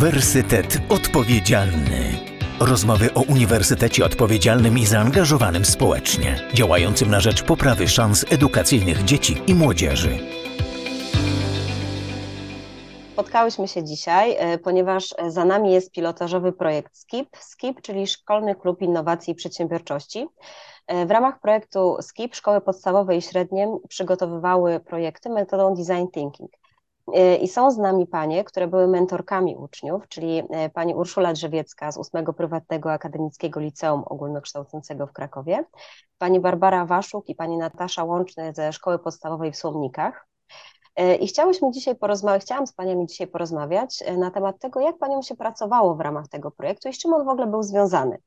Uniwersytet Odpowiedzialny. Rozmowy o Uniwersytecie Odpowiedzialnym i zaangażowanym społecznie, działającym na rzecz poprawy szans edukacyjnych dzieci i młodzieży. Spotkałyśmy się dzisiaj, e, ponieważ za nami jest pilotażowy projekt SKIP, SKIP, czyli Szkolny Klub Innowacji i Przedsiębiorczości. E, w ramach projektu SKIP szkoły podstawowe i średnie przygotowywały projekty metodą design thinking. E, I są z nami panie, które były mentorkami uczniów, czyli e, pani Urszula Drzewiecka z 8 Prywatnego Akademickiego Liceum Ogólnokształcącego w Krakowie, pani Barbara Waszuk i pani Natasza Łączny ze Szkoły Podstawowej w Słomnikach. E, I chciałyśmy dzisiaj porozmawiać, chciałam z paniami dzisiaj porozmawiać na temat tego, jak paniom się pracowało w ramach tego projektu i z czym on w ogóle był związany.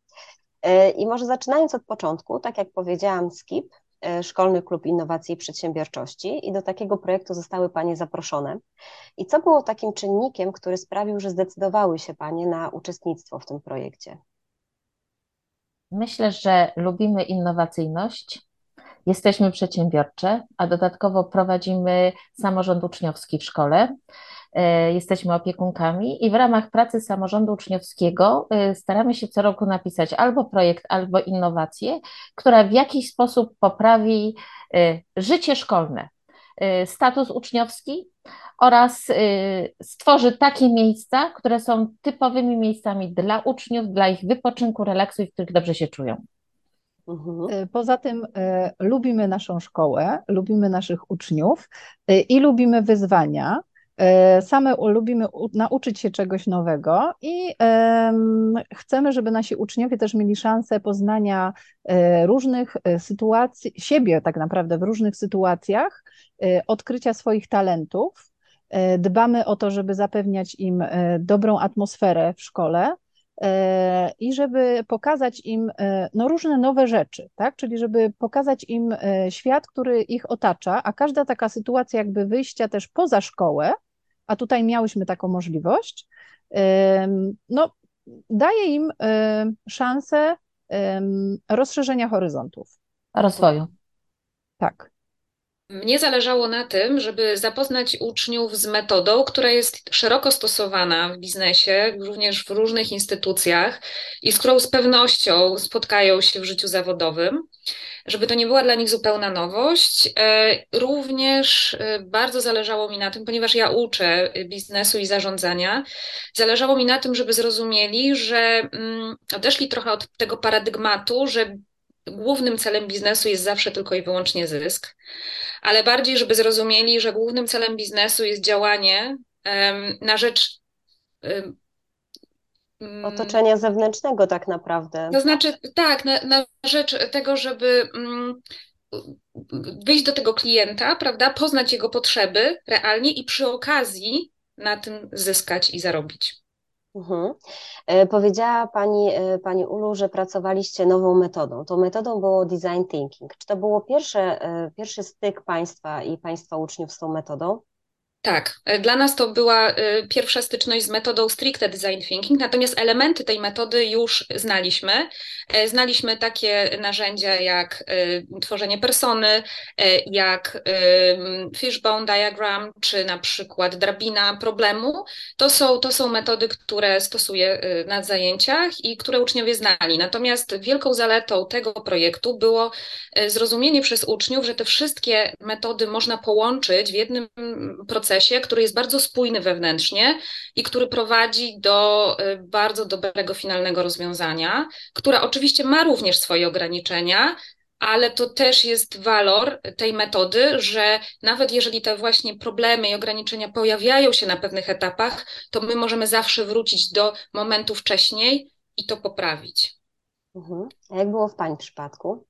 I może zaczynając od początku, tak jak powiedziałam, SKIP Szkolny Klub Innowacji i Przedsiębiorczości i do takiego projektu zostały Panie zaproszone. I co było takim czynnikiem, który sprawił, że zdecydowały się Panie na uczestnictwo w tym projekcie? Myślę, że lubimy innowacyjność, jesteśmy przedsiębiorcze, a dodatkowo prowadzimy samorząd uczniowski w szkole. E, jesteśmy opiekunkami i w ramach pracy samorządu uczniowskiego e, staramy się co roku napisać albo projekt, albo innowację, która w jakiś sposób poprawi e, życie szkolne, status uczniowski oraz stworzy takie miejsca, które są typowymi miejscami dla uczniów, dla ich wypoczynku, relaksu i w których dobrze się czują. Mhm. Poza tym lubimy naszą szkołę, lubimy naszych uczniów i lubimy wyzwania. E, same lubimy nauczyć się czegoś nowego i chcemy, żeby nasi uczniowie też mieli szansę poznania e, różnych e, sytuacji, siebie tak naprawdę w różnych sytuacjach, odkrycia swoich talentów. Dbamy o to, żeby zapewniać im dobrą atmosferę w szkole, i żeby pokazać im no, różne nowe rzeczy, tak? czyli żeby pokazać im świat, który ich otacza, a każda taka sytuacja jakby wyjścia też poza szkołę, a tutaj miałyśmy taką możliwość, no, daje im szansę rozszerzenia horyzontów. Rozwoju. Tak. Mnie zależało na tym, żeby zapoznać uczniów z metodą, która jest szeroko stosowana w biznesie, również w różnych instytucjach i z którą z pewnością spotkają się w życiu zawodowym, żeby to nie była dla nich zupełna nowość. E, również e, bardzo zależało mi na tym, ponieważ ja uczę biznesu i zarządzania, zależało mi na tym, żeby zrozumieli, że mm, odeszli trochę od tego paradygmatu, że głównym celem biznesu jest zawsze tylko i wyłącznie zysk, ale bardziej, żeby zrozumieli, że głównym celem biznesu jest działanie na rzecz mm, otoczenia zewnętrznego, tak naprawdę. To znaczy, tak, na, na rzecz tego, żeby mm, wyjść do tego klienta, prawda, poznać jego potrzeby realnie i przy okazji na tym zyskać i zarobić. Mhm. E, powiedziała Pani, e, Pani Ulu, że pracowaliście nową metodą. Tą metodą było design thinking. Czy to było pierwsze, e, pierwszy styk Państwa i Państwa uczniów z tą metodą? Tak, e, dla nas to była e, pierwsza styczność z metodą stricte design thinking, natomiast elementy tej metody już znaliśmy. E, znaliśmy takie narzędzia jak tworzenie persony, jak fishbone diagram, czy na przykład drabina problemu. To są, to są metody, które stosuję na zajęciach i które uczniowie znali. Natomiast wielką zaletą tego projektu było zrozumienie przez uczniów, że te wszystkie metody można połączyć w jednym procesie, procesie, który jest bardzo spójny wewnętrznie i który prowadzi do y, bardzo dobrego finalnego rozwiązania, które oczywiście ma również swoje ograniczenia, ale to też jest walor tej metody, że nawet jeżeli te właśnie problemy i ograniczenia pojawiają się na pewnych etapach, to my możemy zawsze wrócić do momentu wcześniej i to poprawić. Mhm. A jak było w Pani przypadku?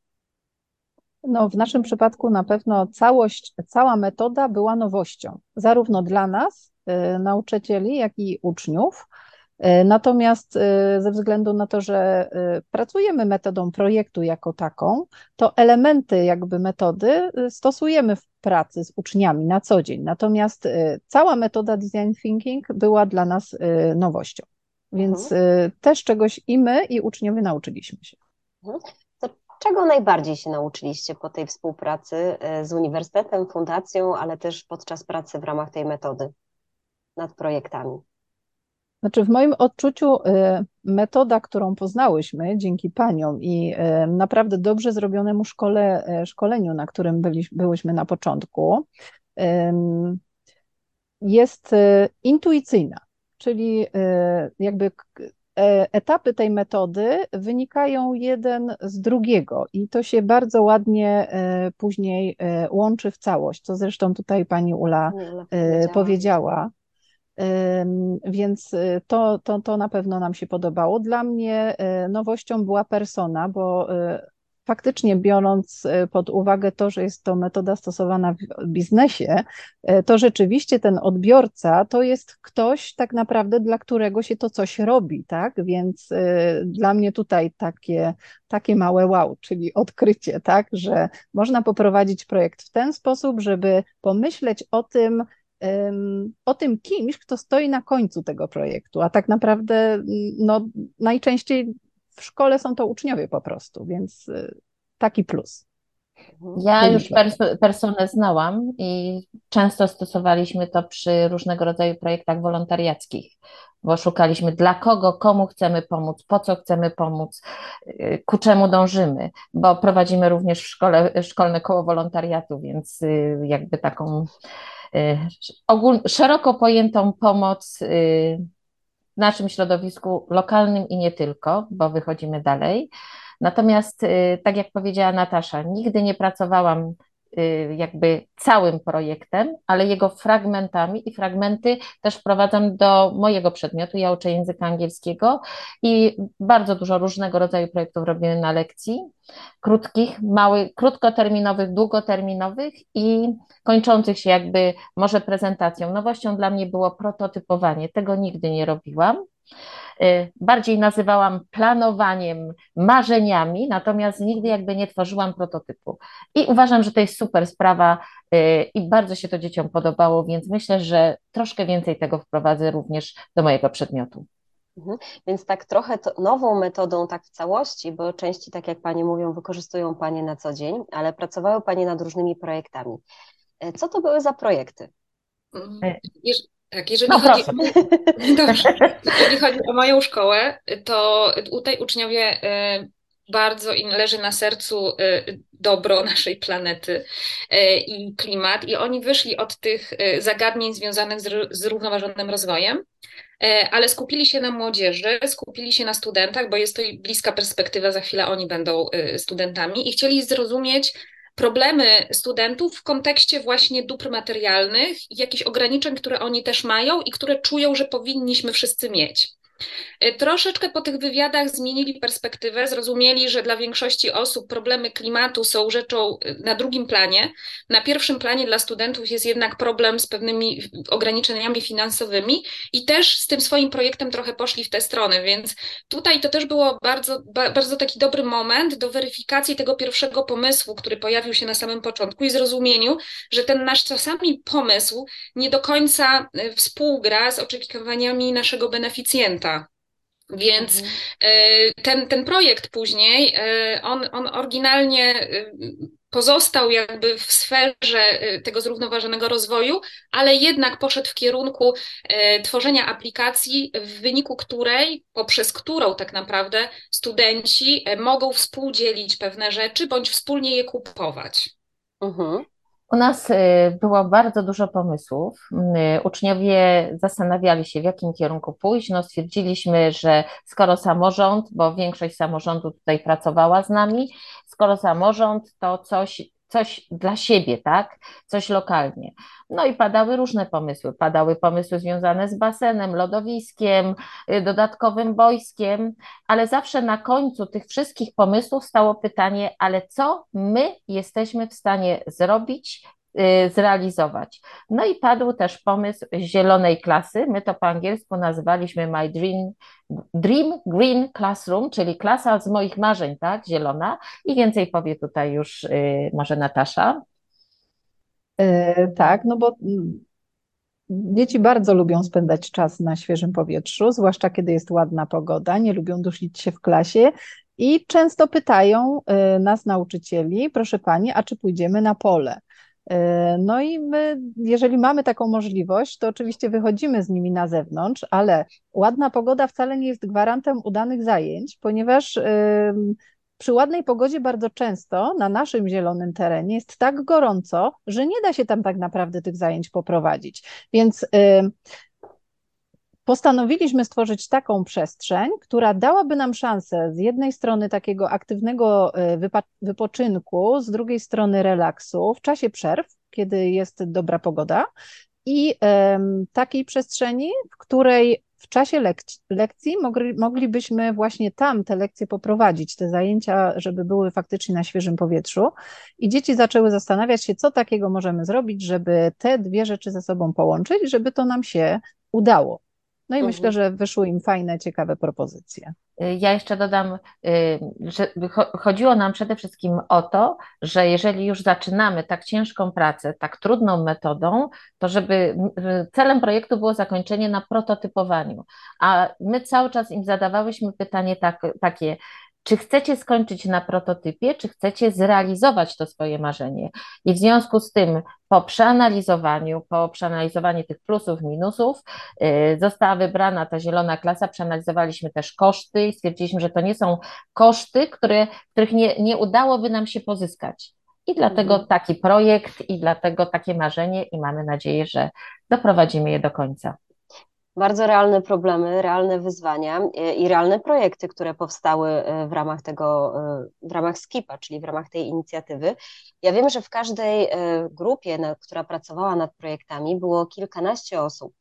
No, w naszym przypadku na pewno całość, cała metoda była nowością, zarówno dla nas, y, nauczycieli, jak i uczniów. Y, natomiast y, ze względu na to, że pracujemy metodą projektu jako taką, to elementy jakby metody stosujemy w pracy z uczniami na co dzień. Natomiast cała metoda design thinking była dla nas nowością. Więc mhm. też czegoś i my, i uczniowie nauczyliśmy się. Czego najbardziej się nauczyliście po tej współpracy e, z uniwersytetem, fundacją, ale też podczas pracy w ramach tej metody nad projektami? Znaczy, w moim odczuciu y, metoda, którą poznałyśmy dzięki paniom i y, naprawdę dobrze zrobionemu szkole, szkoleniu, na którym byli, byłyśmy na początku, jest intuicyjna, czyli jakby e, etapy tej metody wynikają jeden z drugiego i to się bardzo ładnie później łączy w całość, co zresztą tutaj pani Ula powiedziała. Więc to, to, to na pewno nam się podobało. Dla mnie nowością była persona, bo faktycznie biorąc pod uwagę to, że jest to metoda stosowana w biznesie, to rzeczywiście ten odbiorca to jest ktoś tak naprawdę, dla którego się to coś robi, tak? Więc dla mnie tutaj takie, takie małe wow, czyli odkrycie, tak? Że można poprowadzić projekt w ten sposób, żeby pomyśleć o tym, o tym kimś, kto stoi na końcu tego projektu, a tak naprawdę no, najczęściej w szkole są to uczniowie po prostu, więc y, taki plus. Ja już pers- personę znałam i często stosowaliśmy to przy różnego rodzaju projektach wolontariackich, bo szukaliśmy dla kogo, komu chcemy pomóc, po co chcemy pomóc, y, ku czemu dążymy, bo prowadzimy również w szkole, szkolne koło wolontariatu, więc y, jakby taką ogól, szeroko pojętą pomoc w naszym środowisku lokalnym i nie tylko, bo wychodzimy dalej. Natomiast, y, tak jak powiedziała Natasza, nigdy nie pracowałam jakby całym projektem, ale jego fragmentami i fragmenty też wprowadzam do mojego przedmiotu. Ja uczę języka angielskiego i bardzo dużo różnego rodzaju projektów robimy na lekcji, krótkich, małych, krótkoterminowych, długoterminowych i kończących się jakby może prezentacją. Nowością dla mnie było prototypowanie. Tego nigdy nie robiłam. Y, bardziej nazywałam planowaniem, marzeniami, natomiast nigdy jakby nie tworzyłam prototypu. I uważam, że to jest super sprawa y, i bardzo się to dzieciom podobało, więc myślę, że troszkę więcej tego wprowadzę również do mojego przedmiotu. Mhm. Więc tak trochę nową metodą, tak w całości, bo części, tak jak Panie mówią, wykorzystują Panie na co dzień, ale pracowały Panie nad różnymi projektami. E, co to były za projekty? Tak, jeżeli, no, chodzi, dobrze, jeżeli chodzi o moją szkołę, to tutaj uczniowie y, bardzo im leży na sercu y, dobro naszej planety y, i klimat, i oni wyszli od tych zagadnień związanych z zrównoważonym rozwojem, ale skupili się na młodzieży, skupili się na studentach, bo jest to bliska perspektywa, za chwilę oni będą studentami i chcieli zrozumieć, problemy studentów w kontekście właśnie dóbr materialnych, jakichś ograniczeń, które oni też mają i które czują, że powinniśmy wszyscy mieć. Y, troszeczkę po tych wywiadach zmienili perspektywę, zrozumieli, że dla większości osób problemy klimatu są rzeczą y, na drugim planie. Na pierwszym planie dla studentów jest jednak problem z pewnymi ograniczeniami finansowymi i też z tym swoim projektem trochę poszli w tę stronę, więc tutaj to też było bardzo, bardzo taki dobry moment do weryfikacji tego pierwszego pomysłu, który pojawił się na samym początku i zrozumieniu, że ten nasz czasami pomysł nie do końca y, współgra z oczekiwaniami naszego beneficjenta. Więc mhm. E, ten, ten projekt później, e, on, on oryginalnie e, pozostał jakby w sferze tego zrównoważonego rozwoju, ale jednak poszedł w kierunku tworzenia aplikacji, w wyniku której, poprzez którą tak naprawdę studenci mogą współdzielić pewne rzeczy bądź wspólnie je kupować. Mhm. U nas y, było bardzo dużo pomysłów. Y, uczniowie zastanawiali się, w jakim kierunku pójść. No, stwierdziliśmy, że skoro samorząd, bo większość samorządu tutaj pracowała z nami, skoro samorząd, to coś coś dla siebie, tak? Coś lokalnie. No i padały różne pomysły. Padały pomysły związane z basenem, lodowiskiem, y, dodatkowym boiskiem, ale zawsze na końcu tych wszystkich pomysłów stało pytanie, ale co my jesteśmy w stanie zrobić, zrealizować. No i padł też pomysł zielonej klasy. My to po angielsku nazywaliśmy My Dream, Dream Green Classroom, czyli klasa z moich marzeń, tak, zielona. I więcej powie tutaj już y, może Natasza. E, tak, no bo mm, Dzieci bardzo lubią spędzać czas na świeżym powietrzu, zwłaszcza kiedy jest ładna pogoda, nie lubią dusić się w klasie i często pytają y, nas, nauczycieli, proszę pani, a czy pójdziemy na pole? No i my, jeżeli mamy taką możliwość, to oczywiście wychodzimy z nimi na zewnątrz, ale ładna pogoda wcale nie jest gwarantem udanych zajęć, ponieważ przy ładnej pogodzie bardzo często na naszym zielonym terenie jest tak gorąco, że nie da się tam tak naprawdę tych zajęć poprowadzić. Więc postanowiliśmy stworzyć taką przestrzeń, która dałaby nam szansę z jednej strony takiego aktywnego e, wypoczynku, z drugiej strony relaksu w czasie przerw, kiedy jest dobra pogoda, i takiej przestrzeni, w której w czasie lek- lekcji mogli, moglibyśmy właśnie tam te lekcje poprowadzić, te zajęcia, żeby były faktycznie na świeżym powietrzu. I dzieci zaczęły zastanawiać się, co takiego możemy zrobić, żeby te dwie rzeczy ze sobą połączyć, żeby to nam się udało. No i mhm. myślę, że wyszły im fajne, ciekawe propozycje. Ja jeszcze dodam, y, że chodziło nam przede wszystkim o to, że jeżeli już zaczynamy tak ciężką pracę, tak trudną metodą, to żeby celem projektu było zakończenie na prototypowaniu. A my cały czas im zadawałyśmy pytanie tak, takie, czy chcecie skończyć na prototypie, czy chcecie zrealizować to swoje marzenie. I w związku z tym, po przeanalizowaniu, po przeanalizowaniu tych plusów, minusów, yy, została wybrana ta zielona klasa. Przeanalizowaliśmy też koszty i stwierdziliśmy, że to nie są koszty, które, których nie, nie udałoby nam się pozyskać. I dlatego mhm. taki projekt, i dlatego takie marzenie, i mamy nadzieję, że doprowadzimy je do końca bardzo realne problemy, realne wyzwania e, i realne projekty, które powstały e, w ramach tego, e, w ramach Skipa, czyli w ramach tej inicjatywy. Ja wiem, że w każdej grupie, która pracowała nad projektami, było kilkanaście osób.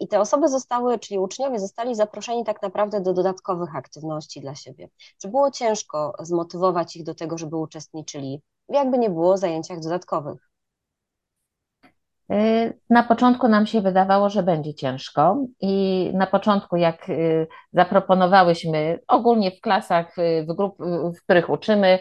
I te osoby zostały, czyli uczniowie zostali zaproszeni tak naprawdę do dodatkowych aktywności dla siebie. Czy było ciężko zmotywować ich do tego, żeby uczestniczyli, jakby nie było, zajęciach dodatkowych? Y, na początku nam się wydawało, że będzie ciężko, i na początku, jak y, zaproponowałyśmy ogólnie w klasach, y, w grup, w których uczymy,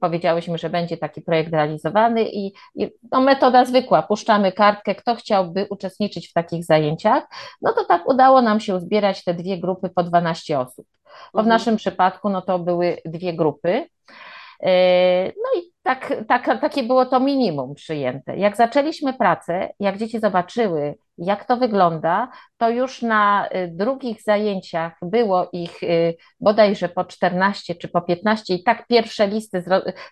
powiedziałyśmy, że będzie taki projekt realizowany i, i no, metoda zwykła, puszczamy kartkę, kto chciałby uczestniczyć w takich zajęciach, no to tak udało nam się uzbierać te dwie grupy po 12 osób. Bo w mhm. naszym przypadku no to były dwie grupy. No i tak, tak, takie było to minimum przyjęte. Jak zaczęliśmy pracę, jak dzieci zobaczyły, jak to wygląda, to już na y, drugich zajęciach było ich y, bodajże po 14 czy po 15 i tak pierwsze listy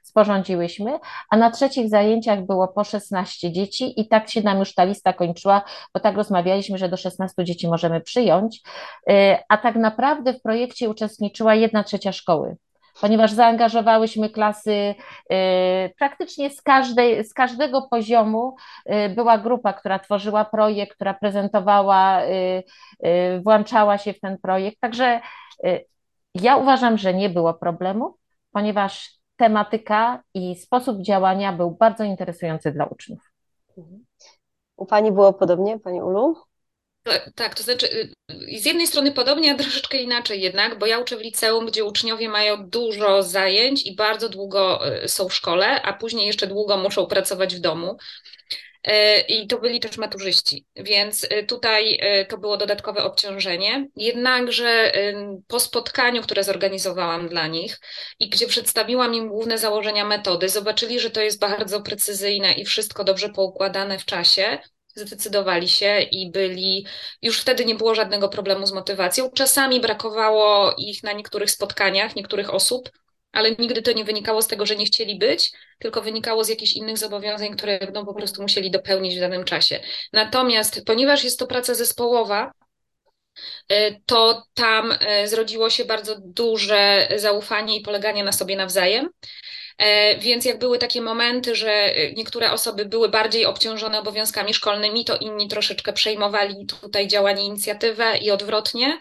sporządziłyśmy, a na trzecich zajęciach było po 16 dzieci i tak się nam już ta lista kończyła, bo tak rozmawialiśmy, że do 16 dzieci możemy przyjąć, y, a tak naprawdę w projekcie uczestniczyła jedna trzecia szkoły ponieważ zaangażowałyśmy klasy y, praktycznie z, każdej, z każdego poziomu. Y, była grupa, która tworzyła projekt, która prezentowała, y, włączała się w ten projekt. Także ja uważam, że nie było problemu, ponieważ tematyka i sposób działania był bardzo interesujący dla uczniów. U Pani było podobnie, Pani Ulu? Tak, to znaczy y, z jednej strony podobnie, a troszeczkę inaczej jednak, bo ja uczę w liceum, gdzie uczniowie mają dużo zajęć i bardzo długo y, są w szkole, a później jeszcze długo muszą pracować w domu. Y, I to byli też maturzyści, więc tutaj to było dodatkowe obciążenie. Jednakże po spotkaniu, które zorganizowałam dla nich i gdzie przedstawiłam im główne założenia metody, zobaczyli, że to jest bardzo precyzyjne i wszystko dobrze poukładane w czasie zdecydowali się i byli, już wtedy nie było żadnego problemu z motywacją. Czasami brakowało ich na niektórych spotkaniach, niektórych osób, ale nigdy to nie wynikało z tego, że nie chcieli być, tylko wynikało z jakichś innych zobowiązań, które no, po prostu musieli dopełnić w danym czasie. Natomiast, ponieważ jest to praca zespołowa, y, to tam y, zrodziło się bardzo duże zaufanie i poleganie na sobie nawzajem. E, więc jak były takie momenty, że e, niektóre osoby były bardziej obciążone obowiązkami szkolnymi, to inni troszeczkę przejmowali tutaj działanie, inicjatywę i odwrotnie.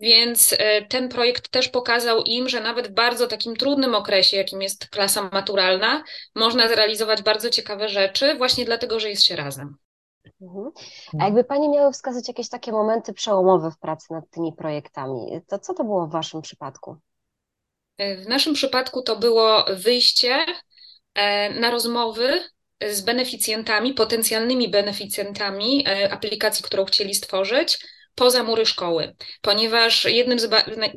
Więc e, ten projekt też pokazał im, że nawet w bardzo takim trudnym okresie, jakim jest klasa maturalna, można zrealizować bardzo ciekawe rzeczy, właśnie dlatego, że jest się razem. Mhm. A jakby Pani miały wskazać jakieś takie momenty przełomowe w pracy nad tymi projektami, to co to było w Waszym przypadku? W naszym przypadku to było wyjście e, na rozmowy z beneficjentami, potencjalnymi beneficjentami e, aplikacji, którą chcieli stworzyć, poza mury szkoły, ponieważ jednym z,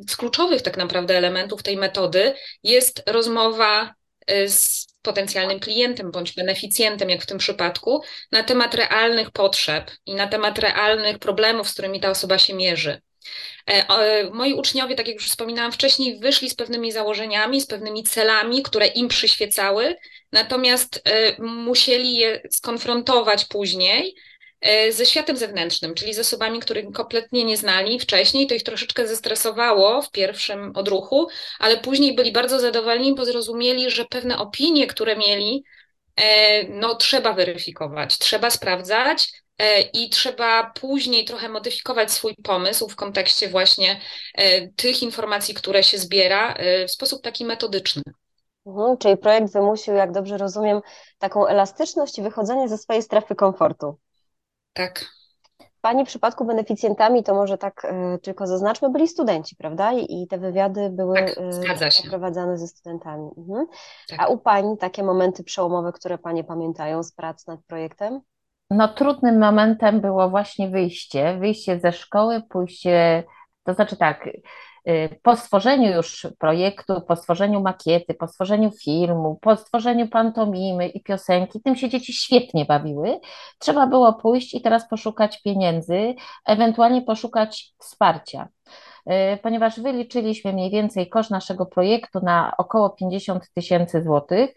z kluczowych tak naprawdę elementów tej metody jest rozmowa e, z potencjalnym klientem bądź beneficjentem, jak w tym przypadku, na temat realnych potrzeb i na temat realnych problemów, z którymi ta osoba się mierzy. E, moi uczniowie, tak jak już wspominałam wcześniej, wyszli z pewnymi założeniami, z pewnymi celami, które im przyświecały, natomiast e, musieli je skonfrontować później e, ze światem zewnętrznym, czyli z osobami, których kompletnie nie znali wcześniej. To ich troszeczkę zestresowało w pierwszym odruchu, ale później byli bardzo zadowoleni, bo zrozumieli, że pewne opinie, które mieli, no, trzeba weryfikować, trzeba sprawdzać, i trzeba później trochę modyfikować swój pomysł w kontekście właśnie e, tych informacji, które się zbiera e, w sposób taki metodyczny. Mhm, czyli projekt wymusił, jak dobrze rozumiem, taką elastyczność i wychodzenie ze swojej strefy komfortu. Tak. W Pani przypadku beneficjentami, to może tak y, tylko zaznaczmy, byli studenci, prawda? I, i te wywiady były tak, y, przeprowadzane ze studentami. Mhm. Tak. A u Pani takie momenty przełomowe, które Panie pamiętają z prac nad projektem? No, trudnym momentem było właśnie wyjście, wyjście ze szkoły, pójście, to znaczy tak, y, po stworzeniu już projektu, po stworzeniu makiety, po stworzeniu filmu, po stworzeniu pantomimy i piosenki, tym się dzieci świetnie bawiły. Trzeba było pójść i teraz poszukać pieniędzy, ewentualnie poszukać wsparcia. Y, ponieważ wyliczyliśmy mniej więcej koszt naszego projektu na około 50 tysięcy złotych,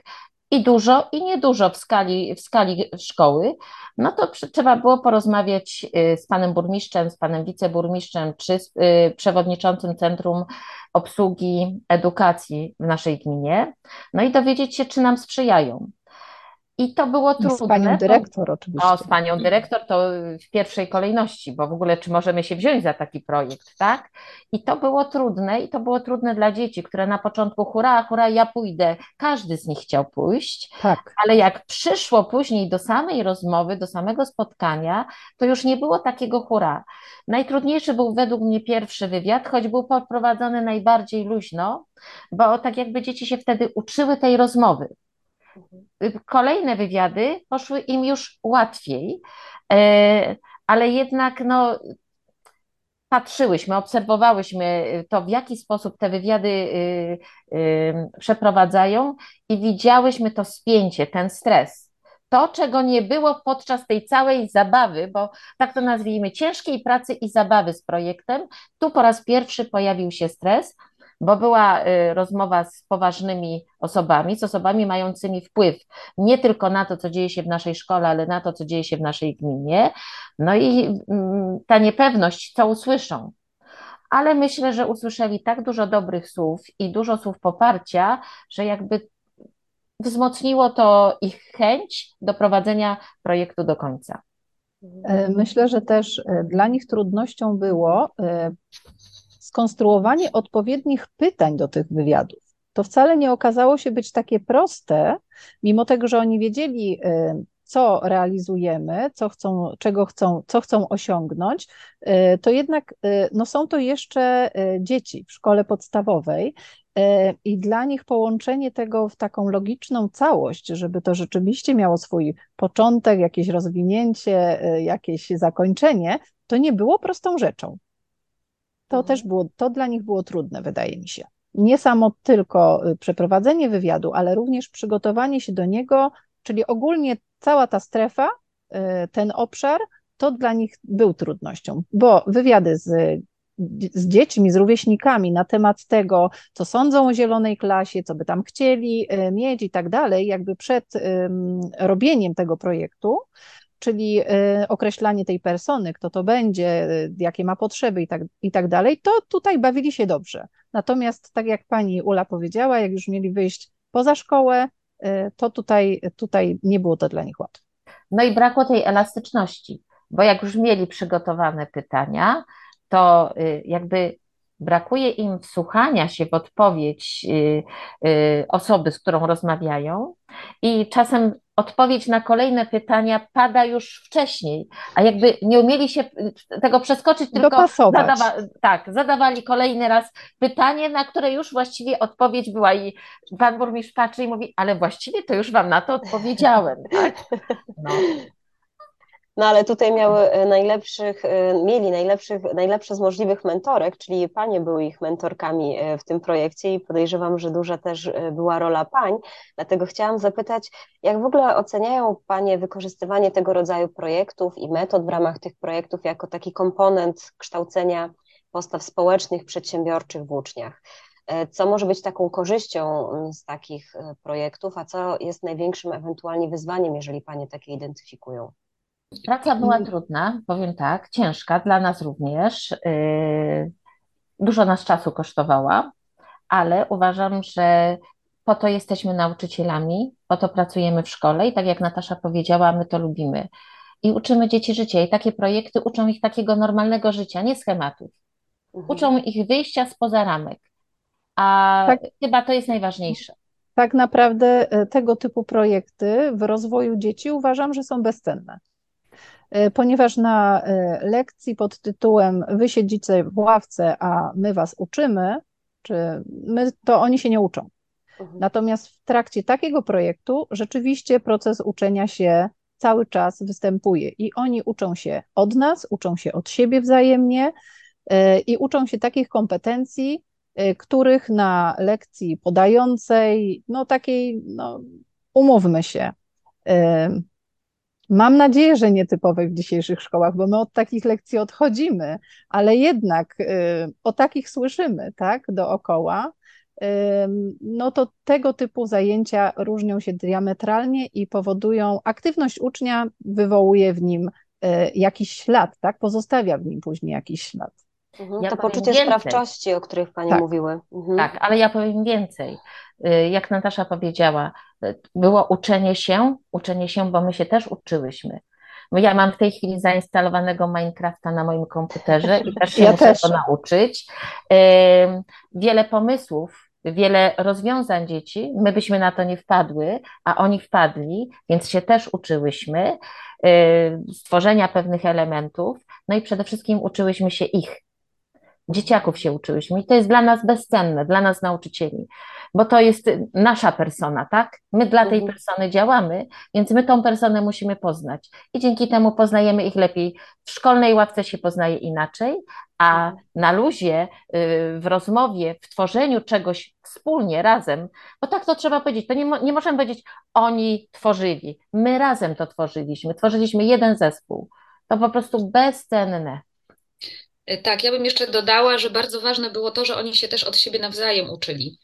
i dużo, i niedużo w skali, w skali szkoły, no to trzeba było porozmawiać y, z panem burmistrzem, z panem wiceburmistrzem, czy z y, przewodniczącym Centrum Obsługi Edukacji w naszej gminie, no i dowiedzieć się, czy nam sprzyjają. I to było trudne. Z panią dyrektor oczywiście. O, z panią dyrektor to w pierwszej kolejności, bo w ogóle czy możemy się wziąć za taki projekt, tak? I to było trudne i to było trudne dla dzieci, które na początku hura, hura, ja pójdę. Każdy z nich chciał pójść, tak. ale jak przyszło później do samej rozmowy, do samego spotkania, to już nie było takiego hura. Najtrudniejszy był według mnie pierwszy wywiad, choć był poprowadzony najbardziej luźno, bo tak jakby dzieci się wtedy uczyły tej rozmowy. Kolejne wywiady poszły im już łatwiej, e, ale jednak no, patrzyłyśmy, obserwowałyśmy to, w jaki sposób te wywiady y, y, przeprowadzają i widziałyśmy to spięcie, ten stres. To, czego nie było podczas tej całej zabawy, bo tak to nazwijmy, ciężkiej pracy i zabawy z projektem, tu po raz pierwszy pojawił się stres, bo była y, rozmowa z poważnymi osobami, z osobami mającymi wpływ nie tylko na to, co dzieje się w naszej szkole, ale na to, co dzieje się w naszej gminie. No i mm, ta niepewność, co usłyszą. Ale myślę, że usłyszeli tak dużo dobrych słów i dużo słów poparcia, że jakby wzmocniło to ich chęć do prowadzenia projektu do końca. E, myślę, że też e, dla nich trudnością było e, skonstruowanie odpowiednich pytań do tych wywiadów. To wcale nie okazało się być takie proste, mimo tego, że oni wiedzieli, y, co realizujemy, co chcą, czego chcą, co chcą osiągnąć, y, to jednak y, no są to jeszcze dzieci w szkole podstawowej i dla nich połączenie tego w taką logiczną całość, żeby to rzeczywiście miało swój początek, jakieś rozwinięcie, jakieś zakończenie, to nie było prostą rzeczą to mhm. też było, to dla nich było trudne, wydaje mi się. Nie samo tylko y, przeprowadzenie wywiadu, ale również przygotowanie się do niego, czyli ogólnie cała ta strefa, y, ten obszar, to dla nich był trudnością, bo wywiady z, z dziećmi, z rówieśnikami na temat tego, co sądzą o zielonej klasie, co by tam chcieli y, mieć i tak dalej, jakby przed robieniem tego projektu, czyli y, określanie tej persony, kto to będzie, y, jakie ma potrzeby i tak, i tak dalej, to tutaj bawili się dobrze. Natomiast, tak jak pani Ula powiedziała, jak już mieli wyjść poza szkołę, y, to tutaj, tutaj nie było to dla nich łatwe. No i brakło tej elastyczności, bo jak już mieli przygotowane pytania, to jakby brakuje im wsłuchania się w odpowiedź osoby, z którą rozmawiają, i czasem odpowiedź na kolejne pytania pada już wcześniej, a jakby nie umieli się tego przeskoczyć, tylko zadawa tak, zadawali kolejny raz pytanie, na które już właściwie odpowiedź była i pan burmistrz patrzy i mówi, ale właściwie to już wam na to odpowiedziałem, tak? No. No ale tutaj miały e, najlepszych, e, mieli najlepszych, najlepsze z możliwych mentorek, czyli panie były ich mentorkami w tym projekcie i podejrzewam, że duża też była rola pań. Dlatego chciałam zapytać, jak w ogóle oceniają panie wykorzystywanie tego rodzaju projektów i metod w ramach tych projektów jako taki komponent kształcenia postaw społecznych, przedsiębiorczych w uczniach? E, co może być taką korzyścią mm, z takich e, projektów, a co jest największym ewentualnie wyzwaniem, jeżeli Panie takie identyfikują? Praca była trudna, powiem tak, ciężka dla nas również. Y, dużo nas czasu kosztowała, ale uważam, że po to jesteśmy nauczycielami, po to pracujemy w szkole i tak jak Natasza powiedziała, my to lubimy. I uczymy dzieci życia i takie projekty uczą ich takiego normalnego życia, nie schematów. Mhm. Uczą ich wyjścia spoza ramek a tak, chyba to jest najważniejsze. Tak naprawdę e, tego typu projekty w rozwoju dzieci uważam, że są bezcenne. E, ponieważ na e, lekcji pod tytułem Wy siedzicie w ławce, a my was uczymy, czy my, to oni się nie uczą. Mhm. Natomiast w trakcie takiego projektu rzeczywiście proces uczenia się cały czas występuje i oni uczą się od nas, uczą się od siebie wzajemnie i uczą się takich kompetencji, których na lekcji podającej, no takiej, no umówmy się, mam nadzieję, że nietypowej w dzisiejszych szkołach, bo my od takich lekcji odchodzimy, ale jednak y, o takich słyszymy, tak, dookoła, no to tego typu zajęcia różnią się diametralnie i powodują, aktywność ucznia wywołuje w nim jakiś ślad, tak, pozostawia w nim później jakiś ślad. Mhm, ja to poczucie więcej. sprawczości, o których Pani tak, mówiły. Mhm. Tak, ale ja powiem więcej. Y, jak Natasza powiedziała, y, było uczenie się, uczenie się, bo my się też uczyłyśmy. Ja mam w tej chwili zainstalowanego Minecrafta na moim komputerze i też się ja muszę też. to nauczyć. Wiele pomysłów, wiele rozwiązań dzieci, my byśmy na to nie wpadły, a oni wpadli, więc się też uczyłyśmy y, stworzenia pewnych elementów, no i przede wszystkim uczyłyśmy się ich dzieciaków się uczyłyśmy i to jest dla nas bezcenne, dla nas nauczycieli, bo to jest nasza persona, tak? My dla tej mhm. persony działamy, więc my tą personę musimy poznać i dzięki temu poznajemy ich lepiej. W szkolnej ławce się poznaje inaczej, a mhm. na luzie, y, w rozmowie, w tworzeniu czegoś wspólnie, razem, bo tak to trzeba powiedzieć, to nie, nie możemy powiedzieć, oni tworzyli, my razem to tworzyliśmy, tworzyliśmy jeden zespół. To po prostu bezcenne. E, tak, ja bym jeszcze dodała, że bardzo ważne było to, że oni się też od siebie nawzajem uczyli,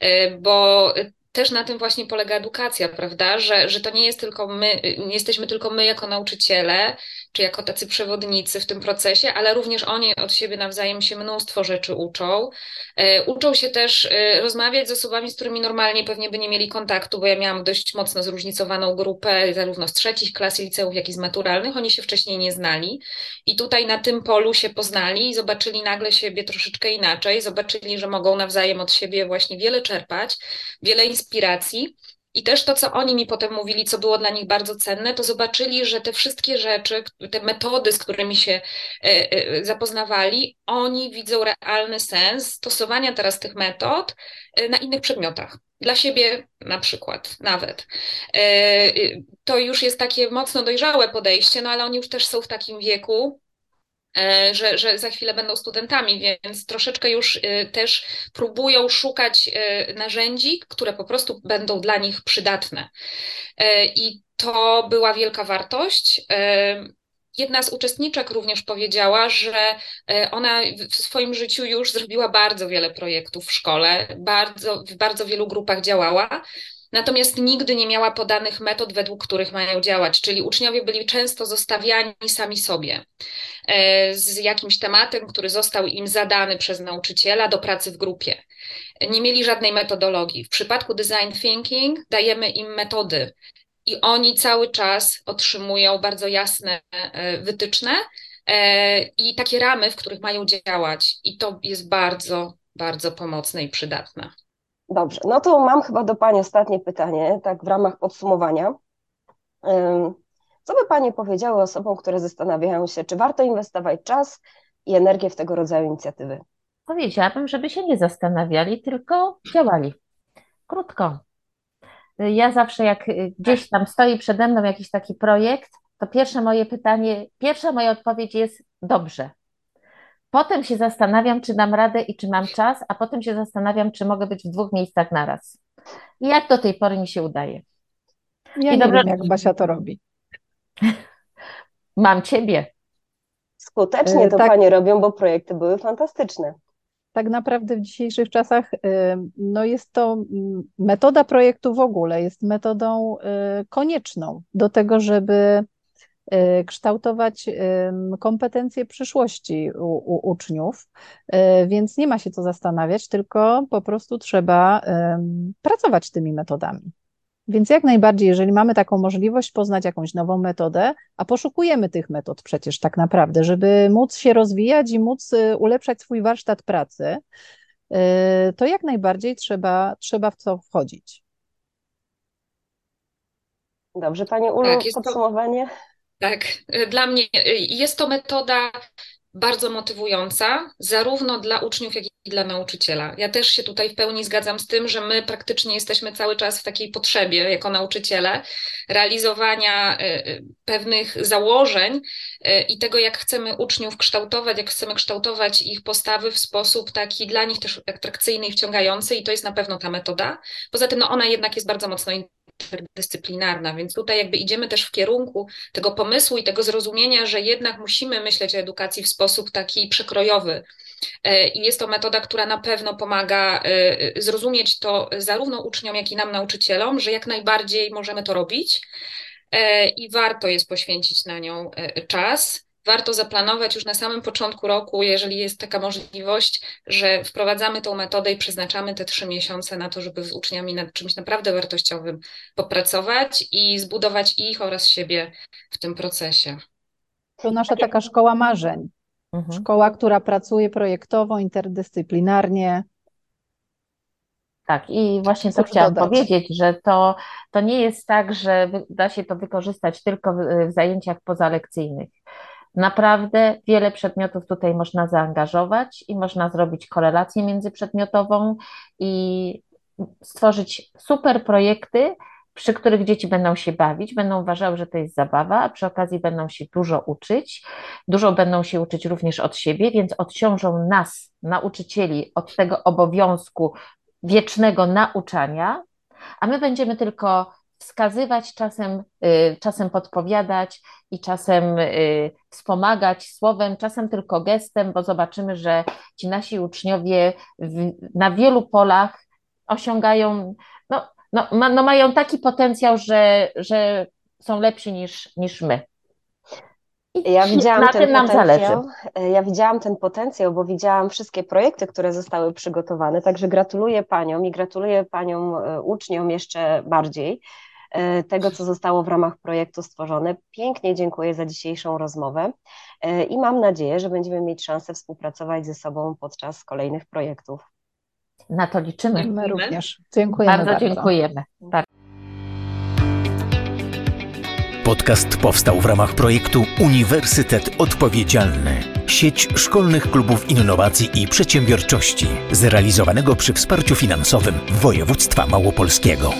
e, bo też na tym właśnie polega edukacja, prawda? Że, że to nie jest tylko my, nie jesteśmy tylko my jako nauczyciele, czy jako tacy przewodnicy w tym procesie, ale również oni od siebie nawzajem się mnóstwo rzeczy uczą. E, uczą się też e, rozmawiać z osobami, z którymi normalnie pewnie by nie mieli kontaktu, bo ja miałam dość mocno zróżnicowaną grupę, zarówno z trzecich klas liceów, jak i z maturalnych. Oni się wcześniej nie znali i tutaj na tym polu się poznali i zobaczyli nagle siebie troszeczkę inaczej, zobaczyli, że mogą nawzajem od siebie właśnie wiele czerpać, wiele inspiracji. I też to, co oni mi potem mówili, co było dla nich bardzo cenne, to zobaczyli, że te wszystkie rzeczy, te metody, z którymi się e, e, zapoznawali, oni widzą realny sens stosowania teraz tych metod e, na innych przedmiotach. Dla siebie na przykład nawet. To już jest takie mocno dojrzałe podejście, no ale oni już też są w takim wieku, że, że za chwilę będą studentami, więc troszeczkę już e, też próbują szukać e, narzędzi, które po prostu będą dla nich przydatne. I to była wielka wartość. Jedna z uczestniczek również powiedziała, że ona w swoim życiu już zrobiła bardzo wiele projektów w szkole, bardzo, w bardzo wielu grupach działała, natomiast nigdy nie miała podanych metod, według których mają działać, czyli uczniowie byli często zostawiani sami sobie e, z jakimś tematem, który został im zadany przez nauczyciela do pracy w grupie. Nie mieli żadnej metodologii. W przypadku design thinking dajemy im metody i oni cały czas otrzymują bardzo jasne e, wytyczne e, i takie ramy, w których mają działać. I to jest bardzo, bardzo pomocne i przydatne. Dobrze, no to mam chyba do Pani ostatnie pytanie, tak w ramach podsumowania. Co by Pani powiedziały osobom, które zastanawiają się, czy warto inwestować czas i energię w tego rodzaju inicjatywy? Powiedziałabym, żeby się nie zastanawiali, tylko działali. Krótko. Ja zawsze, jak gdzieś tam stoi przede mną jakiś taki projekt, to pierwsze moje pytanie, pierwsza moja odpowiedź jest dobrze. Potem się zastanawiam, czy dam radę i czy mam czas, a potem się zastanawiam, czy mogę być w dwóch miejscach naraz. I jak do tej pory mi się udaje. Ja I nie dobrze... wiem, jak Basia to robi. Mam ciebie. Skutecznie to tak. panie robią, bo projekty były fantastyczne. Tak naprawdę w dzisiejszych czasach no jest to metoda projektu w ogóle, jest metodą y, konieczną do tego, żeby kształtować kompetencje przyszłości u, u, uczniów, y, więc nie ma się co zastanawiać, tylko po prostu trzeba pracować tymi metodami. Więc jak najbardziej, jeżeli mamy taką możliwość poznać jakąś nową metodę, a poszukujemy tych metod przecież tak naprawdę, żeby móc się rozwijać i móc y, ulepszać swój warsztat pracy, y, to jak najbardziej trzeba, trzeba w to wchodzić. Dobrze, Pani Ulu, tak, podsumowanie? To, tak, dla mnie jest to metoda bardzo motywująca, zarówno dla uczniów, jak i dla nauczyciela. Ja też się tutaj w pełni zgadzam z tym, że my praktycznie jesteśmy cały czas w takiej potrzebie, jako nauczyciele, realizowania e, pewnych założeń i tego, jak chcemy uczniów kształtować, jak chcemy kształtować ich postawy w sposób taki dla nich też atrakcyjny i wciągający, i to jest na pewno ta metoda. Poza tym, no ona jednak jest bardzo mocno interdyscyplinarna, więc tutaj jakby idziemy też w kierunku tego pomysłu i tego zrozumienia, że jednak musimy myśleć o edukacji w sposób taki przekrojowy. E, I jest to metoda, która na pewno pomaga e, zrozumieć to zarówno uczniom, jak i nam, nauczycielom, że jak najbardziej możemy to robić e, i warto jest poświęcić na nią czas warto zaplanować już na samym początku roku, jeżeli jest taka możliwość, że wprowadzamy tą metodę i przeznaczamy te trzy miesiące na to, żeby z uczniami nad czymś naprawdę wartościowym popracować i zbudować ich oraz siebie w tym procesie. To nasza taka szkoła marzeń. Mhm. Szkoła, która pracuje projektowo, interdyscyplinarnie. Tak, i właśnie to chciałam dodać? powiedzieć, że to, to nie jest tak, że da się to wykorzystać tylko w, w zajęciach pozalekcyjnych. Naprawdę wiele przedmiotów tutaj można zaangażować i można zrobić korelację międzyprzedmiotową i stworzyć super projekty, przy których dzieci będą się bawić, będą uważały, że to jest zabawa, a przy okazji będą się dużo uczyć. Dużo będą się uczyć również od siebie, więc odciążą nas, nauczycieli, od tego obowiązku wiecznego nauczania, a my będziemy tylko wskazywać, czasem, y, czasem podpowiadać i czasem y, wspomagać słowem, czasem tylko gestem, bo zobaczymy, że ci nasi uczniowie w, na wielu polach osiągają, no, no, ma, no mają taki potencjał, że, że są lepsi niż, niż my. I ja widziałam na ten nam zależy. Ja widziałam ten potencjał, bo widziałam wszystkie projekty, które zostały przygotowane, także gratuluję paniom i gratuluję paniom e, uczniom jeszcze bardziej. E, tego, co zostało w ramach projektu stworzone. Pięknie dziękuję za dzisiejszą rozmowę e, i mam nadzieję, że będziemy mieć szansę współpracować ze sobą podczas kolejnych projektów. Na to liczymy. My również. Dziękujemy bardzo. Bardzo dziękujemy. Podcast powstał w ramach projektu Uniwersytet Odpowiedzialny. Sieć szkolnych klubów innowacji i przedsiębiorczości, zrealizowanego przy wsparciu finansowym województwa małopolskiego.